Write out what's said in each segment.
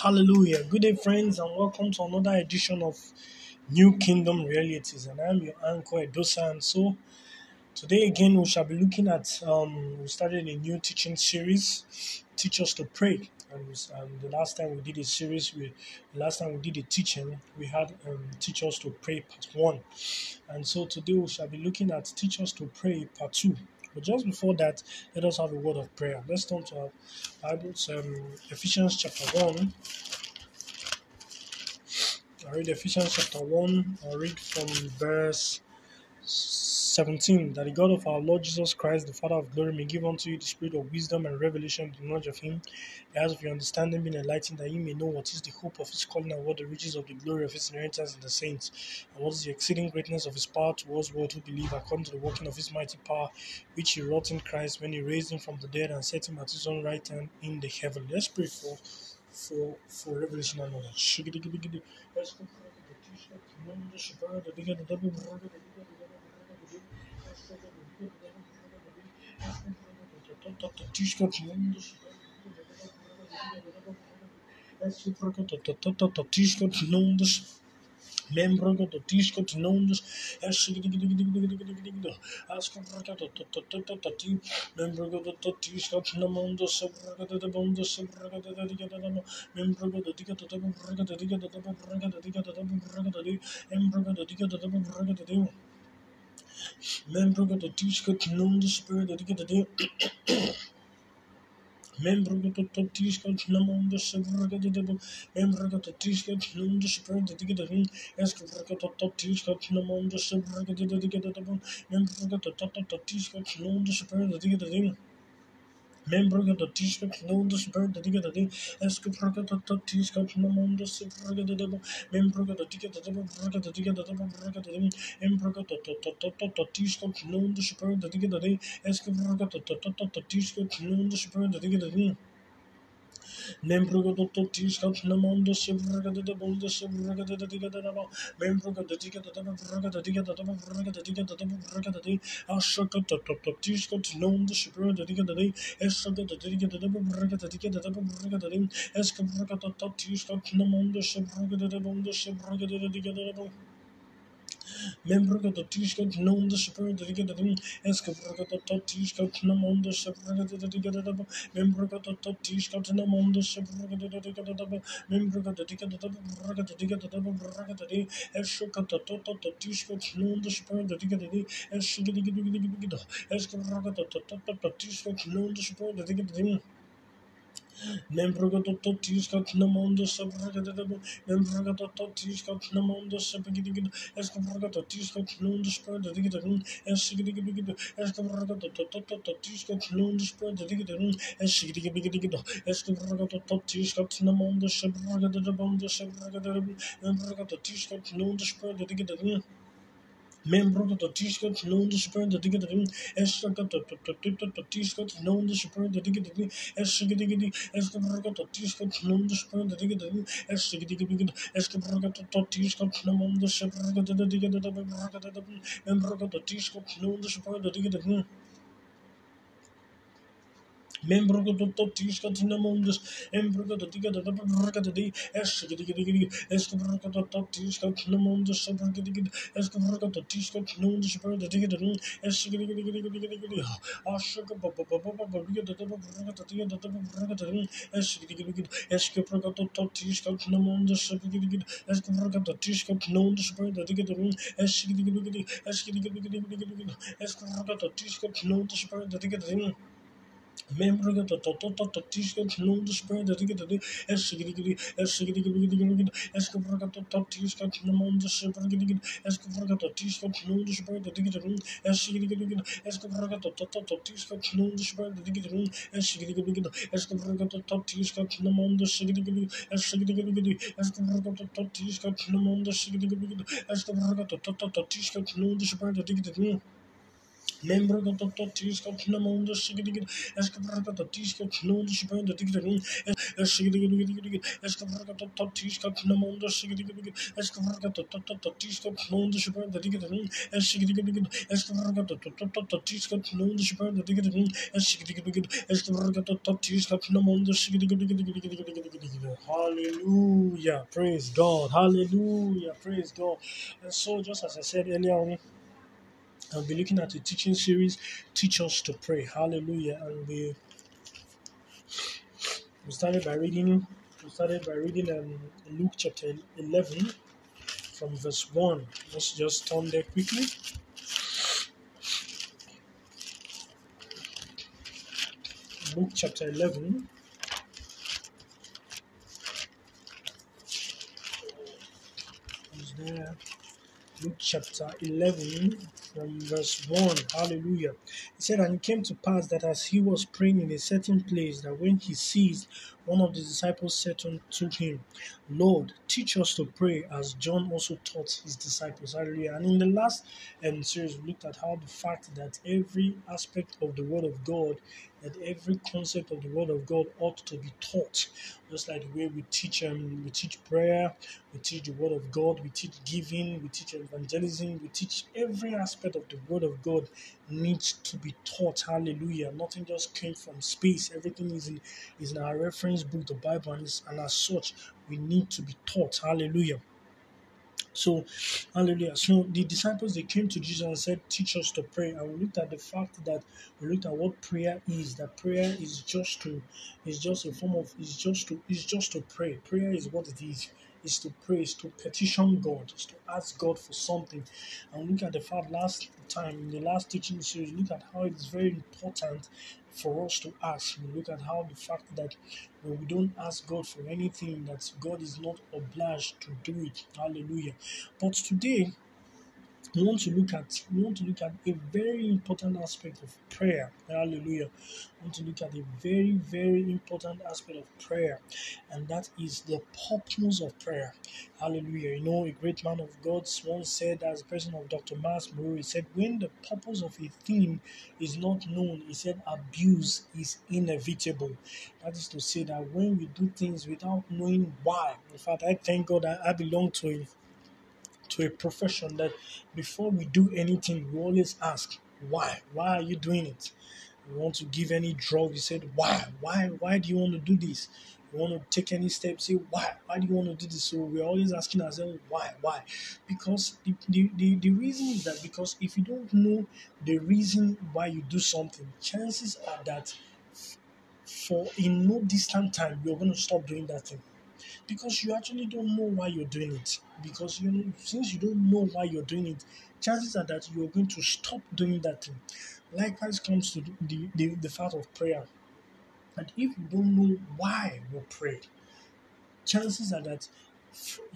Hallelujah. Good day, friends, and welcome to another edition of New Kingdom Realities. And I'm your anchor, Edosa. And so today again, we shall be looking at, um, we started a new teaching series, Teach Us to Pray. And, and the last time we did a series, we, the last time we did a teaching, we had um, Teach Us to Pray Part 1. And so today we shall be looking at Teach Us to Pray Part 2. But just before that, let us have a word of prayer. Let's turn to our Bibles, um, Ephesians chapter 1. I read Ephesians chapter 1. I read from verse 17 that the God of our Lord Jesus Christ, the Father of glory, may give unto you the spirit of wisdom and revelation, the knowledge of Him, the eyes of your understanding being enlightened, that you may know what is the hope of His calling and what the riches of the glory of His inheritance in the saints, and what is the exceeding greatness of His power towards world who believe, according to the working of His mighty power, which He wrought in Christ when He raised Him from the dead and set Him at His own right hand in the heaven. Let's pray for for for revelation and knowledge. Το τότε το τίσκοτ's nouns. Εσύ προκάτω το τότε το τίσκοτ's nouns. το το τίσκοτ's nouns. Εσύ το τίσκοτ's nouns. Εσύ το τίσκοτ's nouns. Εσύ το τότε το τίσκοτ's nouns. Μέμπρο το τότε το τίσκοτ's nouns. Μέμπρο το τότε το τίσκοτ's nouns. Μέμπρο το τότε το τίσκοτ's nouns. Σε προκάτω το τότε το τίσκοτ's nouns. Σε προκάτω το τίσκοτ's nouns. Σε προκάτω το τίσκοτ's nouns. Σε προκάτω το τίσκοτ's nouns nouns. Membro de tisca que não desperta de cada dia. Membro de tatisca que não desperta de cada Membro de tatisca que não desperta de cada dia. Escreve de tatisca que não desperta de cada dia. Membro de tatisca que não desperta de cada dia. membro que notícia que não dos bird diga da de esco proga da notícia que não mundo se proga da de membro que notícia da de proga da diga da de proga da de membro que to to to to notícia que não dos bird diga da de esco proga to to to notícia que não dos bird diga da de Membrugodoto tiskat namondo sebrugada de bolda sebrugada de digada rabo. Membrugada digada de brugada digada de brugada digada de brugada de ashakata top top tiskat namondo sebrugada digada de eshakata digada de brugada digada de brugada de eskambrugada top tiskat namondo sebrugada de bolda sebrugada de digada rabo. membro que do tisca de não de super de diga de um esca porque do to tisca de não mundo se porque de diga de da membro que do to tisca de não mundo se porque de diga de da membro que do diga de da porque de diga de da porque de di é choca do to to to tisca de não de super de diga de di é choca de diga de diga de diga esca porque do to to to tisca de não de super de diga de di Membro do Totisca na mão da Sabraga da Daba, Membro do Totisca na mão da Sabraga da Escabraga do Totisca não da Super da Diga da Escaga Diga Diga, Membro da T-Scott, não do Supremo da Diga da Diga, essa da T-Scott, não do Supremo da Diga da Diga, essa da Diga, essa da T-Scott, não do Supremo da Diga da Diga, essa da Diga, essa da T-Scott, não do Supremo da Diga da Diga, membro da T-Scott, não do Supremo da Diga da μένουμερος το το το της κατηνάμωντος μένουμερος το της κατηνάμωντος εσκοβορκα το το της κατηνάμωντος σοβρογκα της εσκοβορκα το το της κατηνάμωντος ψηφιον της εσκοβορκα το το της κατηνάμωντος Membro για το το το το το τι σχέδιο του νόμου του σπέντε, τι και το τι, έσαι και τι και τι, έσαι και τι και τι και τι και τι, έσαι και φορά κατά το τι σχέδιο του νόμου του σπέντε, τι και τι, Membro do Totisca na mão do Sigidi, Escabraga Totisca não do Spirit da Diga da Essigidi, Escabraga Totisca na mão do Sigidi, Escabraga Totisca não do Spirit da Diga da Essigidi, Escabraga Totisca não do Spirit da Diga da Essigidi, Escabraga Totisca na mão do Sigidi, Hallelujah. Praise God. Hallelujah. Praise God. And so, just as I said earlier on, I'll be looking at a teaching series, Teach Us to Pray. Hallelujah. And we, we started by reading we started by reading um, Luke chapter 11 from verse 1. Let's just turn there quickly. Luke chapter 11. Is there? Luke chapter 11 from verse 1. Hallelujah. He said, And it came to pass that as he was praying in a certain place, that when he ceased, one of the disciples said unto him, Lord, teach us to pray as John also taught his disciples. Hallelujah. And in the last um, series, we looked at how the fact that every aspect of the Word of God, that every concept of the Word of God ought to be taught. Just like the way we teach um, we teach prayer, we teach the Word of God, we teach giving, we teach evangelism, we teach every aspect of the Word of God needs to be taught. Hallelujah. Nothing just came from space. Everything is in is in our reference book, the Bible, and, and as such, we need to be taught. Hallelujah. So, hallelujah. So the disciples they came to Jesus and said, Teach us to pray. And we looked at the fact that we looked at what prayer is. That prayer is just to is just a form of is just to is just to pray. Prayer is what it is. Is to pray, is to petition God, is to ask God for something. And look at the fact last time in the last teaching series, look at how it is very important for us to ask. We look at how the fact that when we don't ask God for anything, that God is not obliged to do it. Hallelujah. But today, we want to look at we want to look at a very important aspect of prayer. Hallelujah. We want to look at a very, very important aspect of prayer, and that is the purpose of prayer. Hallelujah. You know, a great man of God once said, as a person of Dr. Myles Munroe, he said, when the purpose of a thing is not known, he said, abuse is inevitable. That is to say that when we do things without knowing why, in fact, I thank God I, I belong to a to a profession that before we do anything, we always ask, why? Why are you doing it? You want to give any drug, you said, why? Why? Why do you want to do this? You want to take any steps, say, why? Why do you want to do this? So we're always asking ourselves, why? Why? Because the, the, the, the reason is that because if you don't know the reason why you do something, chances are that for in no distant time, you're going to stop doing that thing because you actually don't know why you're doing it. Because you know, since you don't know why you're doing it, chances are that you're going to stop doing that thing. Likewise comes to the, the, the fact of prayer. And if you don't know why you pray, chances are that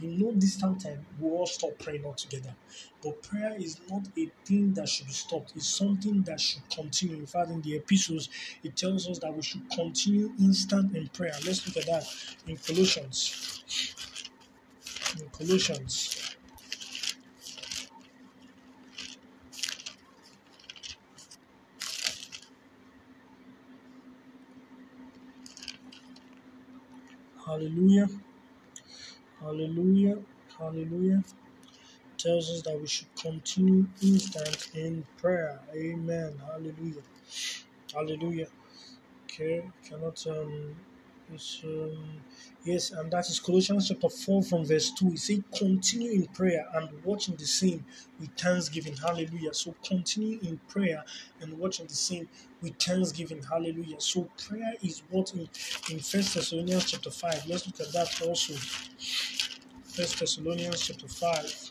in know this time time we'll all stop praying altogether. But prayer is not a thing that should be stopped, it's something that should continue. In fact, in the epistles, it tells us that we should continue instant in prayer. Let's look at that in Colossians. In Colossians. Hallelujah. Hallelujah. Hallelujah. Tells us that we should continue instant in prayer. Amen. Hallelujah. Hallelujah. Okay, cannot um it's, um, yes, and that is Colossians chapter 4 from verse 2. It says, Continue in prayer and watching the same with thanksgiving. Hallelujah. So, continue in prayer and watching the same with thanksgiving. Hallelujah. So, prayer is what in, in First Thessalonians chapter 5. Let's look at that also. First Thessalonians chapter 5.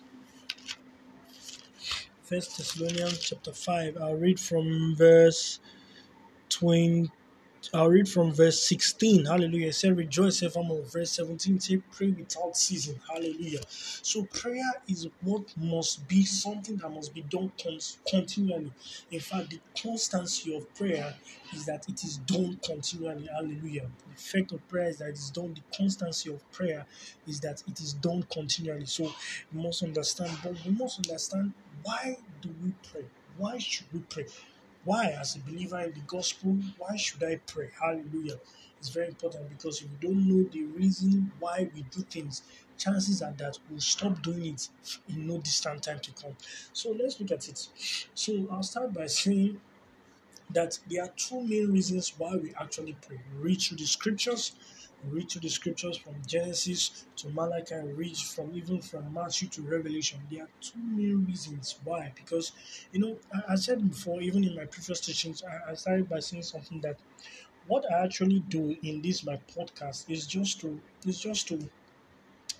First Thessalonians chapter 5. I'll read from verse 20 I'll read from verse 16. Hallelujah. It said, Rejoice evermore. Verse 17 say, Pray without ceasing. Hallelujah. So, prayer is what must be something that must be done continually. In fact, the constancy of prayer is that it is done continually. Hallelujah. The effect of prayer is that it is done. The constancy of prayer is that it is done continually. So, we must understand, but we must understand why do we pray? Why should we pray? Why, as a believer in the gospel, why should I pray? Hallelujah. It's very important because if you don't know the reason why we do things, chances are that we'll stop doing it in no distant time to come. So let's look at it. So I'll start by saying that there are two main reasons why we actually pray. We read through the scriptures read through the scriptures from Genesis to Malachi, read from even from Matthew to Revelation. There are two main reasons why. Because you know, I, I said before, even in my previous teachings, I, I started by saying something that what I actually do in this my podcast is just to is just to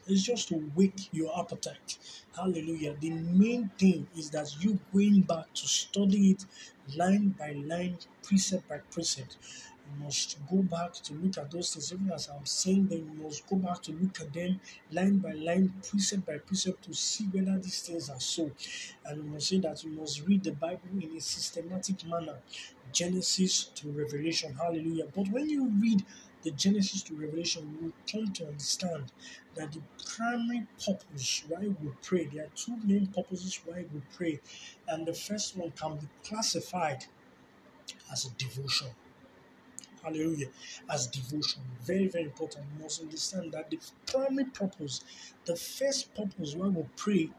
is just to wake your appetite. Hallelujah. The main thing is that you going back to study it line by line, precept by precept. You must go back to look at those things. Even as I'm saying them, you must go back to look at them line by line, precept by precept to see whether these things are so. And you must say that you must read the Bible in a systematic manner, Genesis to Revelation. Hallelujah. But when you read the Genesis to Revelation, you will come to understand that the primary purpose why we pray, there are two main purposes why we pray, and the first one can be classified as a devotion. Hallelujah. As devotion. Very, very important. You must understand that the primary purpose, the first purpose why we pray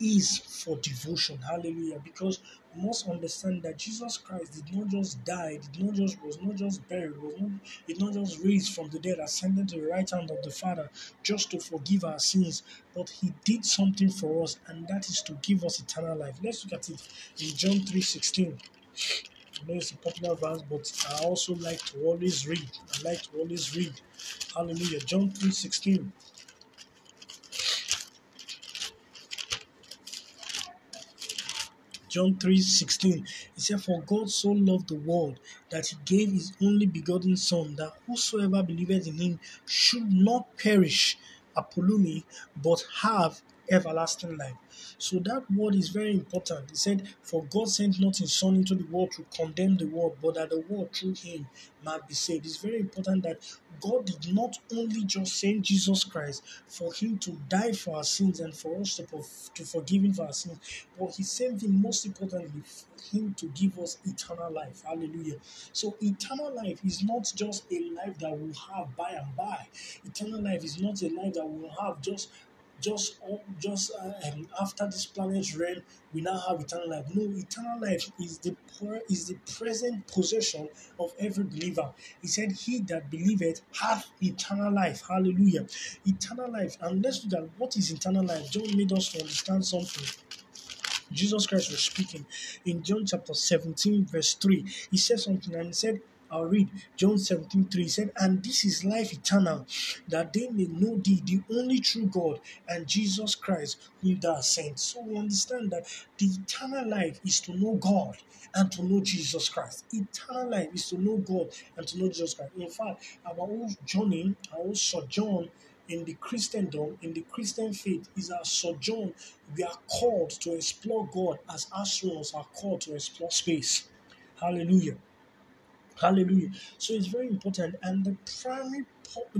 is for devotion. Hallelujah. Because we must understand that Jesus Christ did not just die, did not just was not just buried, was not did not just raised from the dead, ascended to the right hand of the Father just to forgive our sins, but he did something for us, and that is to give us eternal life. Let's look at it in John 3:16. I know it's a popular verse, but I also like to always read. I like to always read. Hallelujah. John 3:16. John 3 16. He said, For God so loved the world that he gave his only begotten Son, that whosoever believeth in him should not perish, apolumi, but have everlasting life. So that word is very important. He said, For God sent not his Son into the world to condemn the world, but that the world through him might be saved. It's very important that God did not only just send Jesus Christ for him to die for our sins and for us to, to forgive him for our sins, but he sent him most importantly for him to give us eternal life. Hallelujah. So eternal life is not just a life that we'll have by and by. Eternal life is not a life that we'll have just just just um, after this planet's realm we now have eternal life. No eternal life is the is the present possession of every believer. He said he that believeth hath eternal life. Hallelujah. Eternal life. And let's look at what is eternal life. John made us to understand something. Jesus Christ was speaking in John chapter 17, verse 3. He said something and he said, I'll read John 17 3 said, And this is life eternal, that they may know thee, the only true God, and Jesus Christ, whom thou sent. So we understand that the eternal life is to know God and to know Jesus Christ. Eternal life is to know God and to know Jesus Christ. In fact, our whole journey, our whole sojourn in the Christendom, in the Christian faith, is our sojourn. We are called to explore God as astronauts are called to explore space. Hallelujah. Hallelujah. So it's very important. And the primary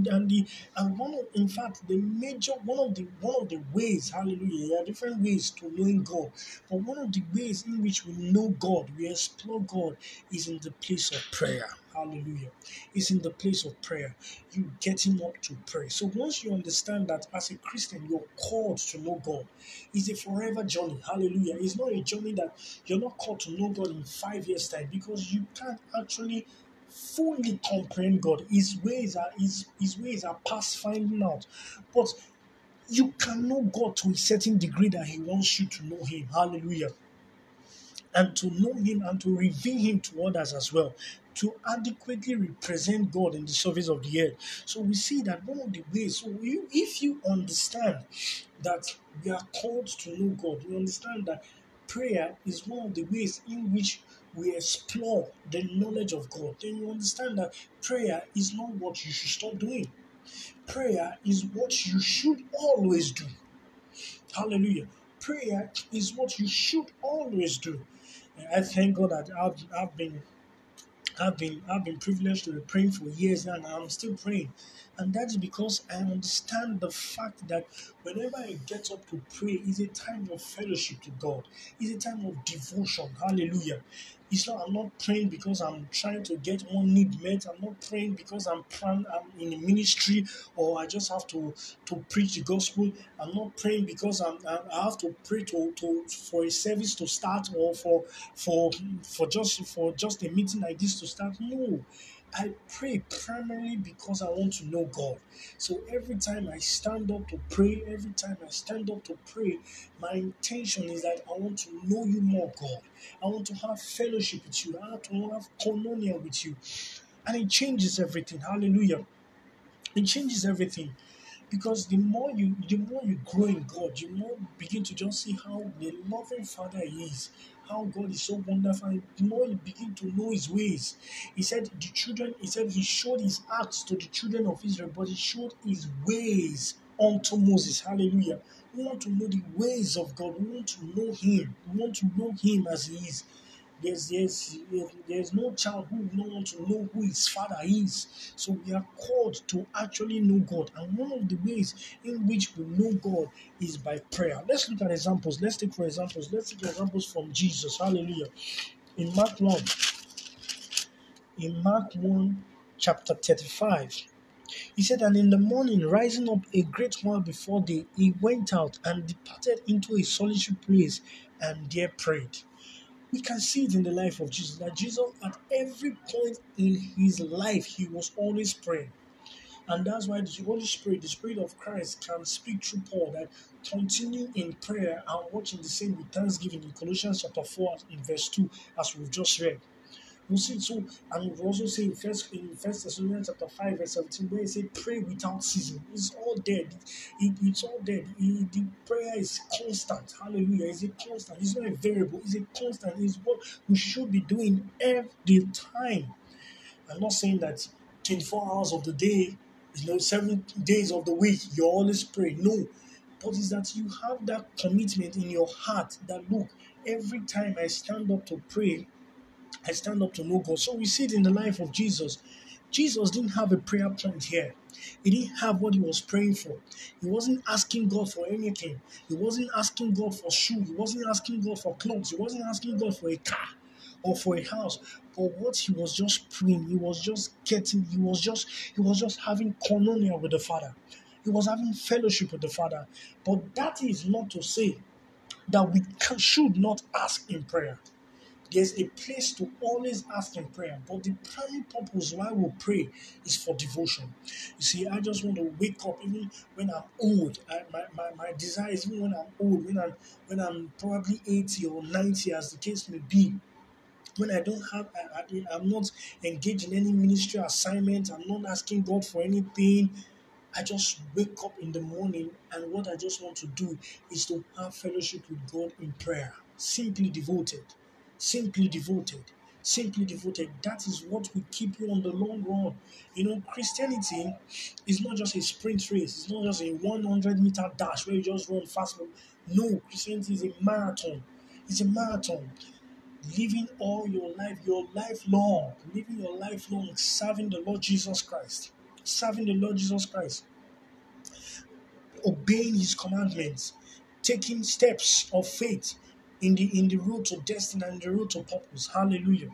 and the and one of in fact the major one of the one of the ways, hallelujah, there are different ways to knowing God. But one of the ways in which we know God, we explore God, is in the place of prayer. Hallelujah. It's in the place of prayer. You getting up to pray. So once you understand that as a Christian, you're called to know God. It's a forever journey. Hallelujah. It's not a journey that you're not called to know God in five years' time because you can't actually fully comprehend God. His ways are his, his ways are past finding out. But you can know God to a certain degree that He wants you to know Him. Hallelujah. And to know Him and to reveal Him to others as well to adequately represent God in the service of the earth. So we see that one of the ways, so you, if you understand that we are called to know God, you understand that prayer is one of the ways in which we explore the knowledge of God, then you understand that prayer is not what you should stop doing. Prayer is what you should always do. Hallelujah. Prayer is what you should always do. And I thank God that I've, I've been I've been I've been privileged to be praying for years now and I'm still praying. And that's because I understand the fact that whenever I get up to pray, it's a time of fellowship to God. It's a time of devotion. Hallelujah. It's not, I'm not praying because I'm trying to get one need met. I'm not praying because I'm praying, I'm in a ministry or I just have to, to preach the gospel. I'm not praying because I'm, I have to pray to, to for a service to start or for for for just for just a meeting like this to start. No. I pray primarily because I want to know God. So every time I stand up to pray, every time I stand up to pray, my intention is that I want to know you more, God. I want to have fellowship with you. I want to have communion with you. And it changes everything. Hallelujah. It changes everything because the more you the more you grow in God, you more begin to just see how the loving Father is, how God is so wonderful. And the more you begin to know His ways, He said the children. He said He showed His acts to the children of Israel, but He showed His ways unto Moses. Hallelujah. We want to know the ways of God. We want to know Him. We want to know Him as He is. There's, there's, there's no child who will not want to know who his father is. So we are called to actually know God. And one of the ways in which we know God is by prayer. Let's look at examples. Let's take for examples. Let's take examples from Jesus. Hallelujah. In Mark 1, in Mark 1, chapter 35, he said, And in the morning, rising up a great while before day, he went out and departed into a solitary place and there prayed we can see it in the life of Jesus that Jesus, at every point in his life, he was always praying. And that's why the Holy Spirit, the Spirit of Christ, can speak through Paul that continue in prayer and watching the same with thanksgiving in Colossians chapter 4 in verse 2, as we've just read. You see, so and we also say in first in First Thessalonians chapter five verse seventeen, where he say pray without ceasing. It's all dead. It, it's all dead. It, the prayer is constant. Hallelujah. It's a constant. It's not a variable. It's a constant. It's what we should be doing every time. I'm not saying that 24 hours of the day, you know, seven days of the week, you always pray. No. But is that you have that commitment in your heart that look, every time I stand up to pray, I stand up to know God. So we see it in the life of Jesus. Jesus didn't have a prayer point here. He didn't have what he was praying for. He wasn't asking God for anything. He wasn't asking God for shoes. He wasn't asking God for clothes. He wasn't asking God for a car or for a house. But what he was just praying, he was just getting, he was just, he was just having communion with the Father. He was having fellowship with the Father. But that is not to say that we can, should not ask in prayer there's a place to always ask in prayer, but the primary purpose why we pray is for devotion. You see, I just want to wake up even when I'm old. I, my, my, my desire is even when I'm old, when I'm when I'm probably 80 or 90, as the case may be. When I don't have, I, I'm not engaged in any ministry assignment, I'm not asking God for anything. I just wake up in the morning and what I just want to do is to have fellowship with God in prayer, simply devoted simply devoted. Simply devoted. That is what will keep you on the long run. You know christianity is not just a sprint race. It's not just a 100 meter dash where you just run fast. No christianity is a marathon. It's a marathon. Living all your life your life long. Living your life long. Serving the lord jesus christ. Serving the lord jesus christ. Obeying his commandments. Taking steps of faith in the in the road to destiny and the road to purpose. Hallelujah.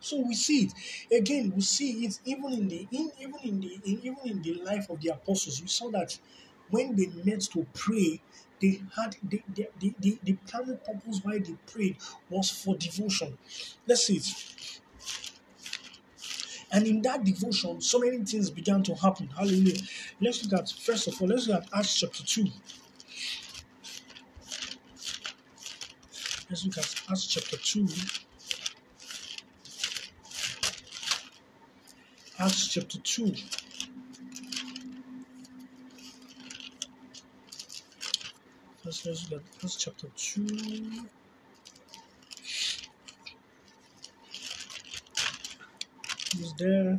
So we see it again. We see it even in the in, even in the in, even in the life of the apostles. We saw that when they met to pray, they had the the, the, the, the primary purpose why they prayed was for devotion. Let's see it. And in that devotion, so many things began to happen. Hallelujah. Let's look at first of all, let's look at Acts chapter 2. Let's look at Acts chapter 2. Acts chapter 2. Let's, let's look at Acts chapter 2. Is there?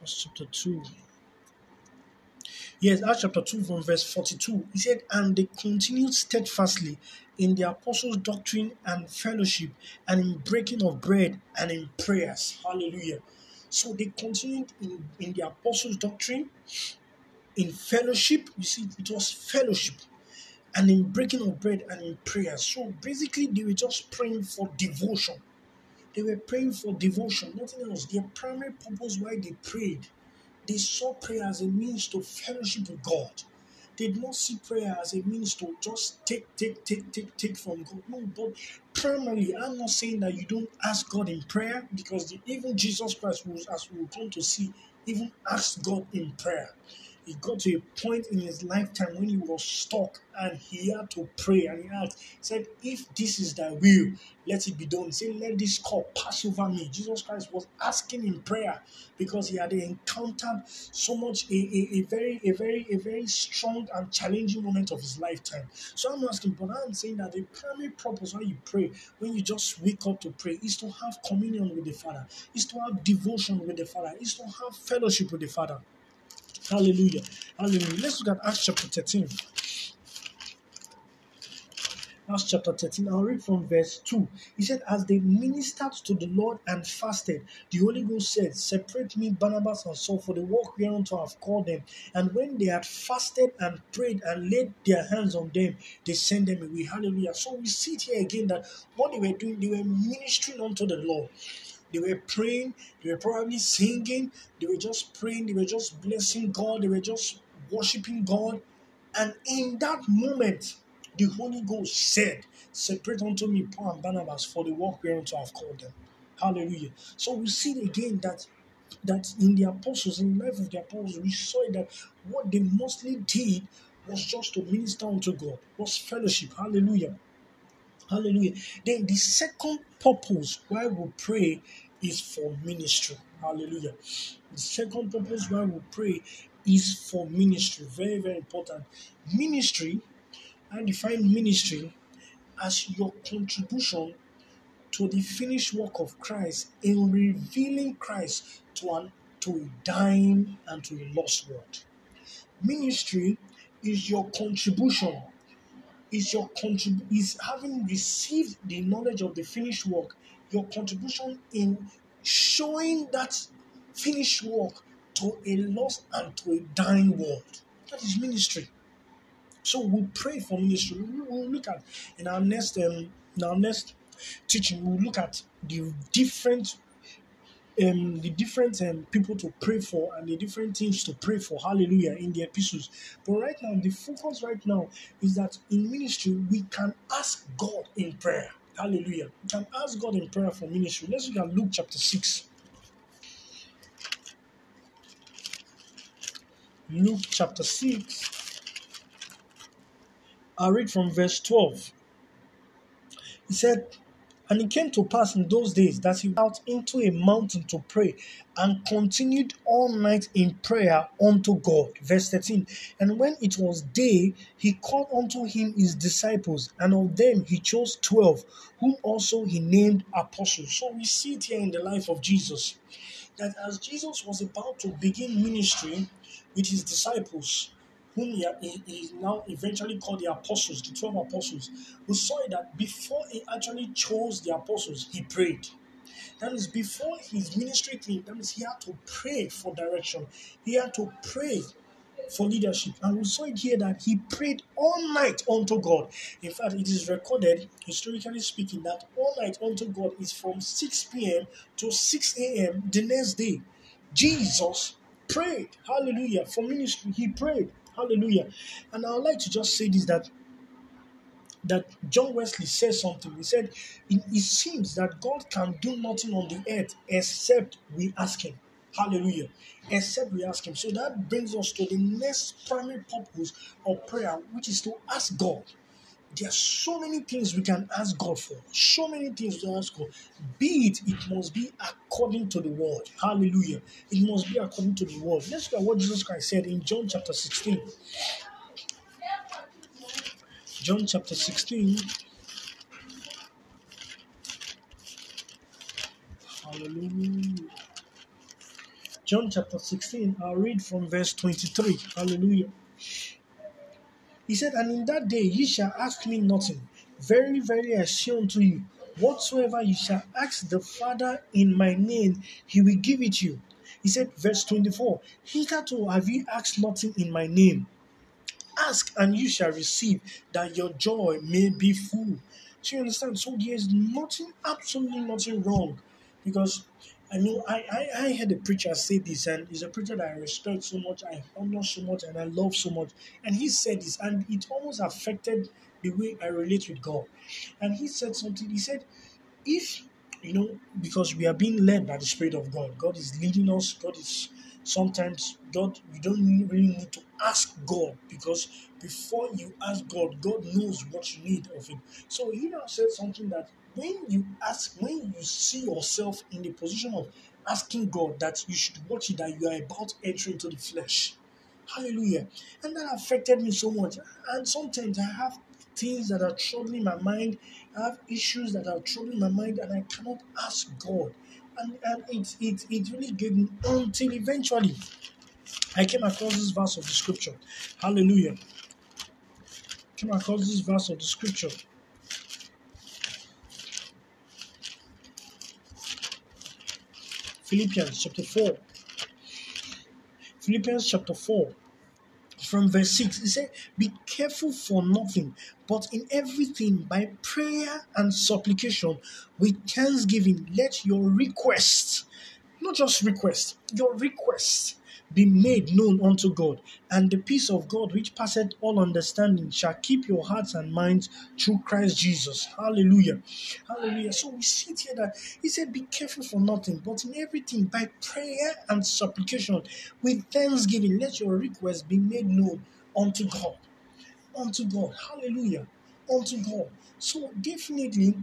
Acts chapter 2. Yes, Acts chapter 2 from verse 42. He said, And they continued steadfastly in the apostles' doctrine and fellowship, and in breaking of bread and in prayers. Hallelujah. So they continued in, in the apostles' doctrine, in fellowship. You see, it was fellowship, and in breaking of bread and in prayers. So basically, they were just praying for devotion. They were praying for devotion, nothing else. Their primary purpose why they prayed they saw prayer as a means to fellowship with God. They did not see prayer as a means to just take, take, take, take, take from God. No, but primarily, I'm not saying that you don't ask God in prayer because the, even Jesus Christ, was, as we will come to see, even asked God in prayer he got to a point in his lifetime when he was stuck and he had to pray and he asked, said, If this is thy will, let it be done. Say, Let this cup pass over me. Jesus Christ was asking in prayer because he had encountered so much a, a, a very, a very, a very strong and challenging moment of his lifetime. So I'm asking, but I'm saying that the primary purpose when you pray, when you just wake up to pray, is to have communion with the Father, is to have devotion with the Father, is to have fellowship with the Father. Hallelujah. Hallelujah. Let's look at Acts chapter 13. Acts chapter 13, I'll read from verse 2. He said, As they ministered to the Lord and fasted, the Holy Ghost said, Separate me, Barnabas and Saul, for the work whereunto I have called them. And when they had fasted and prayed and laid their hands on them, they sent them away. Hallelujah. So we see here again that what they were doing, they were ministering unto the Lord. They were praying, they were probably singing, they were just praying, they were just blessing God, they were just worshiping God. And in that moment, the Holy Ghost said, Separate unto me Paul and Barnabas for the work whereunto I have called them. Hallelujah. So we see again that that in the apostles, in the life of the apostles, we saw that what they mostly did was just to minister unto God, was fellowship. Hallelujah. Hallelujah. Then the second purpose why we pray is for ministry. Hallelujah. The second purpose why we pray is for ministry. Very, very important. Ministry, I define ministry as your contribution to the finished work of Christ in revealing Christ to an to a dying and to a lost world. Ministry is your contribution is your contrib- is having received the knowledge of the finished work, your contribution in showing that finished work to a lost and to a dying world. That is ministry. So we pray for ministry. We will look at in our next um, in our next teaching. We will look at the different um, the different um, people to pray for and the different things to pray for. Hallelujah in the epistles. But right now, the focus right now is that in ministry we can ask God in prayer. Hallelujah. We can ask God in prayer for ministry. Let's look at Luke chapter 6. Luke chapter 6. I'll read from verse 12. He said, and it came to pass in those days that he went out into a mountain to pray and continued all night in prayer unto God. Verse 13. And when it was day, he called unto him his disciples, and of them he chose twelve, whom also he named apostles. So we see it here in the life of Jesus that as Jesus was about to begin ministry with his disciples, whom he, he, he now eventually called the apostles, the 12 apostles, we saw that before he actually chose the apostles, he prayed. That means before his ministry came, that means he had to pray for direction. He had to pray for leadership. And we saw it here that he prayed all night unto God. In fact, it is recorded, historically speaking, that all night unto God is from 6 p.m. to 6 a.m. the next day. Jesus prayed. Hallelujah. For ministry, he prayed. Hallelujah. And I would like to just say this that that John Wesley says something. He said, it, it seems that God can do nothing on the earth except we ask Him. Hallelujah. Except we ask Him. So that brings us to the next primary purpose of prayer, which is to ask God. There are so many things we can ask God for. So many things to ask God. Be it, it must be according to the word. Hallelujah. It must be according to the word. Let's look at what Jesus Christ said in John chapter 16. John chapter 16. Hallelujah. John chapter 16, I'll read from verse 23. Hallelujah. He said, And in that day ye shall ask me nothing. Very, very I say unto you, whatsoever you shall ask the Father in my name, he will give it you. He said, verse 24, Hitherto have ye asked nothing in my name. Ask and you shall receive, that your joy may be full. So you understand? So there is nothing, absolutely nothing wrong. Because I know I, I, I heard a preacher say this, and he's a preacher that I respect so much, I honor so much, and I love so much. And he said this, and it almost affected the way I relate with God. And he said something, he said, if you know, because we are being led by the Spirit of God, God is leading us, God is sometimes God, you don't really need to ask God because before you ask God, God knows what you need of Him. So he now said something that when you ask, when you see yourself in the position of asking God that you should watch it, that you are about entering into the flesh. Hallelujah. And that affected me so much. And sometimes I have things that are troubling my mind. I have issues that are troubling my mind, and I cannot ask God. And, and it, it, it really gave me until eventually I came across this verse of the scripture. Hallelujah. Came across this verse of the scripture. Philippians chapter 4. Philippians chapter 4 from verse 6 it said be careful for nothing but in everything by prayer and supplication with thanksgiving let your requests not just request your requests be made known unto God, and the peace of God, which passeth all understanding, shall keep your hearts and minds through Christ Jesus. Hallelujah. Hallelujah. So we see here that he said, Be careful for nothing, but in everything by prayer and supplication, with thanksgiving, let your requests be made known unto God. Unto God. Hallelujah. Unto God. So definitely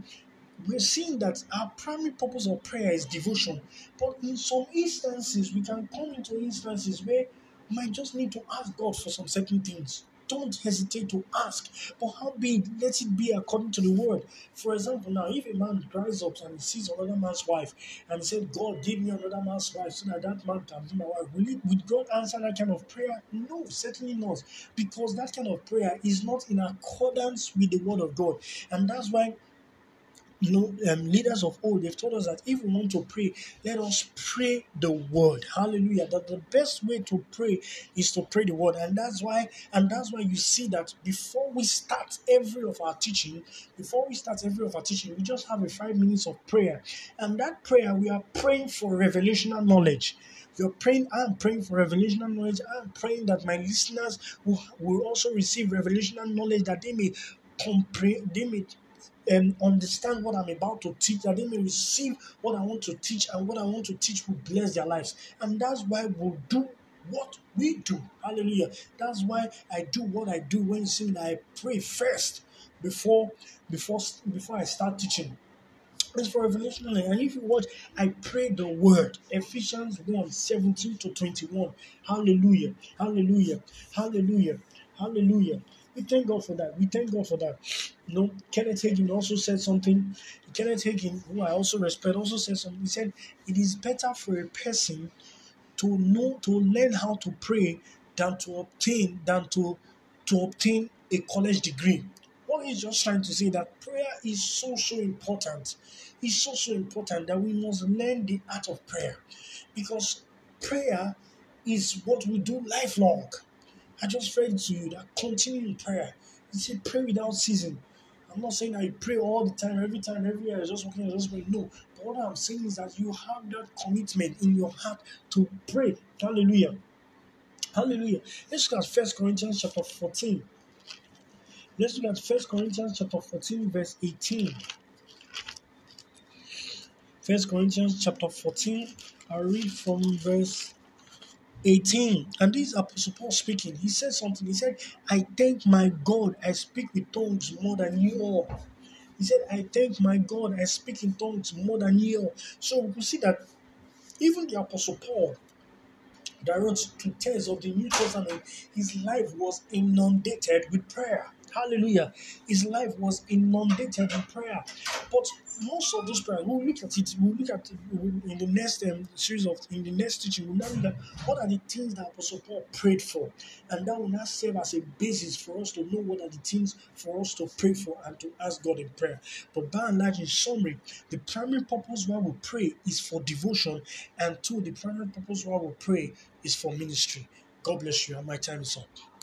we're seeing that our primary purpose of prayer is devotion. But in some instances, we can come into instances where we might just need to ask God for some certain things. Don't hesitate to ask. But how be let it be according to the word. For example, now if a man dries up and sees another man's wife and he said, God, give me another man's wife so that that man can be my wife, will, it, will God answer that kind of prayer? No, certainly not. Because that kind of prayer is not in accordance with the word of God. And that's why you know, um, leaders of old, they've told us that if we want to pray, let us pray the word. Hallelujah. That the best way to pray is to pray the word. And that's why, and that's why you see that before we start every of our teaching, before we start every of our teaching, we just have a five minutes of prayer. And that prayer, we are praying for revelational knowledge. You're praying, I'm praying for revelational knowledge. I'm praying that my listeners will, will also receive revelational knowledge that they may comprehend, they may um, understand what I'm about to teach, that they may receive what I want to teach, and what I want to teach will bless their lives. And that's why we'll do what we do. Hallelujah. That's why I do what I do when you. I pray first before before before I start teaching. It's for revelation And if you watch, I pray the word. Ephesians 1 17 to 21. Hallelujah. Hallelujah. Hallelujah. Hallelujah. We thank God for that. We thank God for that. You know, Kenneth Hagin also said something. Kenneth Hagin, who I also respect, also said something. He said, It is better for a person to know to learn how to pray than to obtain than to to obtain a college degree. What he's just trying to say that prayer is so so important. It's so so important that we must learn the art of prayer because prayer is what we do lifelong. I just read to you that continue in prayer. He said, pray without season. I'm not saying I pray all the time, every time, every year, just walking, just pray. No. But what I'm saying is that you have that commitment in your heart to pray. Hallelujah. Hallelujah. Let's look at First Corinthians chapter 14. Let's look at First Corinthians chapter 14, verse 18. First Corinthians chapter 14. i read from verse 18. And this is Apostle Paul speaking. He said something. He said, I thank my God I speak with tongues more than you all. He said, I thank my God I speak in tongues more than you all. So we see that even the Apostle Paul that wrote two thirds of the New Testament, his life was inundated with prayer. Hallelujah. His life was inundated in prayer. But most of those prayers, we'll look at it, we'll look at it in the next um, series of, in the next teaching, we'll now look at what are the things that Apostle Paul prayed for. And that will now serve as a basis for us to know what are the things for us to pray for and to ask God in prayer. But by and large, in summary, the primary purpose why we pray is for devotion, and two, the primary purpose why we pray is for ministry. God bless you, and my time is up.